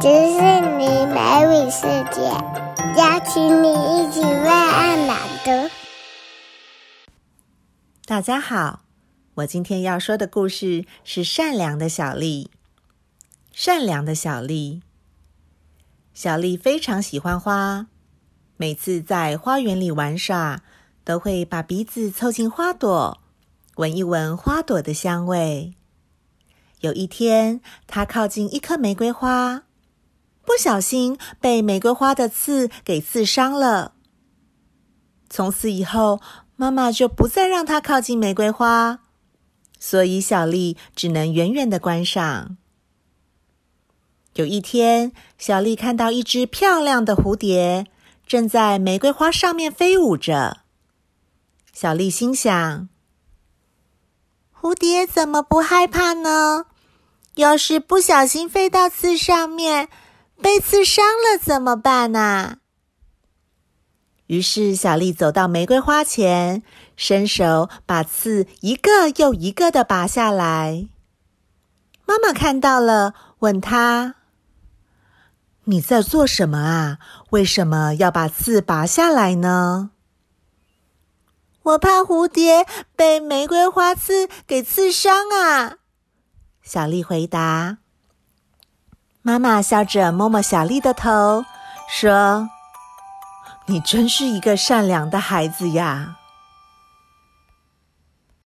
迪士尼美语世界，邀请你一起为爱朗读。大家好，我今天要说的故事是善良的小丽。善良的小丽，小丽非常喜欢花，每次在花园里玩耍，都会把鼻子凑近花朵，闻一闻花朵的香味。有一天，她靠近一颗玫瑰花，不小心被玫瑰花的刺给刺伤了。从此以后，妈妈就不再让她靠近玫瑰花，所以小丽只能远远的观赏。有一天，小丽看到一只漂亮的蝴蝶正在玫瑰花上面飞舞着。小丽心想：蝴蝶怎么不害怕呢？要是不小心飞到刺上面，被刺伤了怎么办呢？于是，小丽走到玫瑰花前，伸手把刺一个又一个的拔下来。妈妈看到了，问她：“你在做什么啊？为什么要把刺拔下来呢？”我怕蝴蝶被玫瑰花刺给刺伤啊。小丽回答：“妈妈笑着摸摸小丽的头，说：‘你真是一个善良的孩子呀。’”